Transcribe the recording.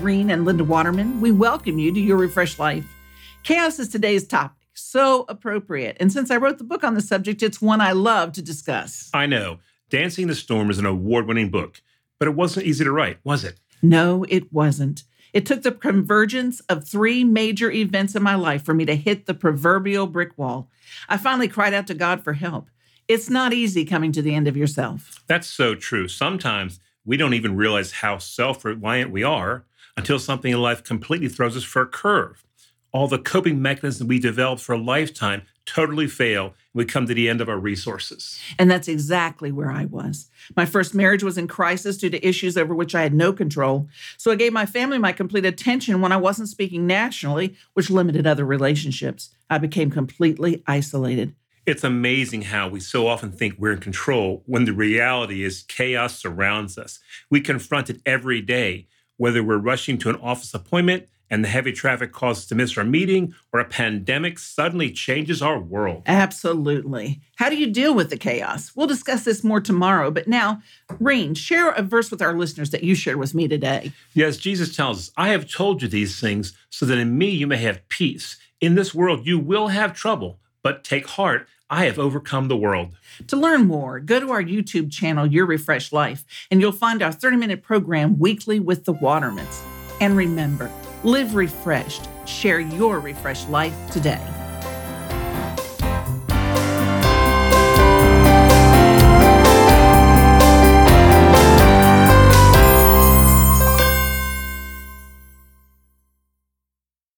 Reen and Linda Waterman. We welcome you to Your Refreshed Life. Chaos is today's topic, so appropriate. And since I wrote the book on the subject, it's one I love to discuss. I know. Dancing the Storm is an award winning book, but it wasn't easy to write, was it? No, it wasn't. It took the convergence of three major events in my life for me to hit the proverbial brick wall. I finally cried out to God for help. It's not easy coming to the end of yourself. That's so true. Sometimes we don't even realize how self reliant we are until something in life completely throws us for a curve. All the coping mechanisms we developed for a lifetime totally fail, and we come to the end of our resources. And that's exactly where I was. My first marriage was in crisis due to issues over which I had no control. So I gave my family my complete attention when I wasn't speaking nationally, which limited other relationships. I became completely isolated. It's amazing how we so often think we're in control when the reality is chaos surrounds us. We confront it every day, whether we're rushing to an office appointment and the heavy traffic causes us to miss our meeting or a pandemic suddenly changes our world. Absolutely. How do you deal with the chaos? We'll discuss this more tomorrow, but now, Reen, share a verse with our listeners that you shared with me today. Yes, Jesus tells us, I have told you these things so that in me you may have peace. In this world you will have trouble, but take heart. I have overcome the world. To learn more, go to our YouTube channel, Your Refreshed Life, and you'll find our 30 minute program weekly with the Watermans. And remember, live refreshed. Share your refreshed life today.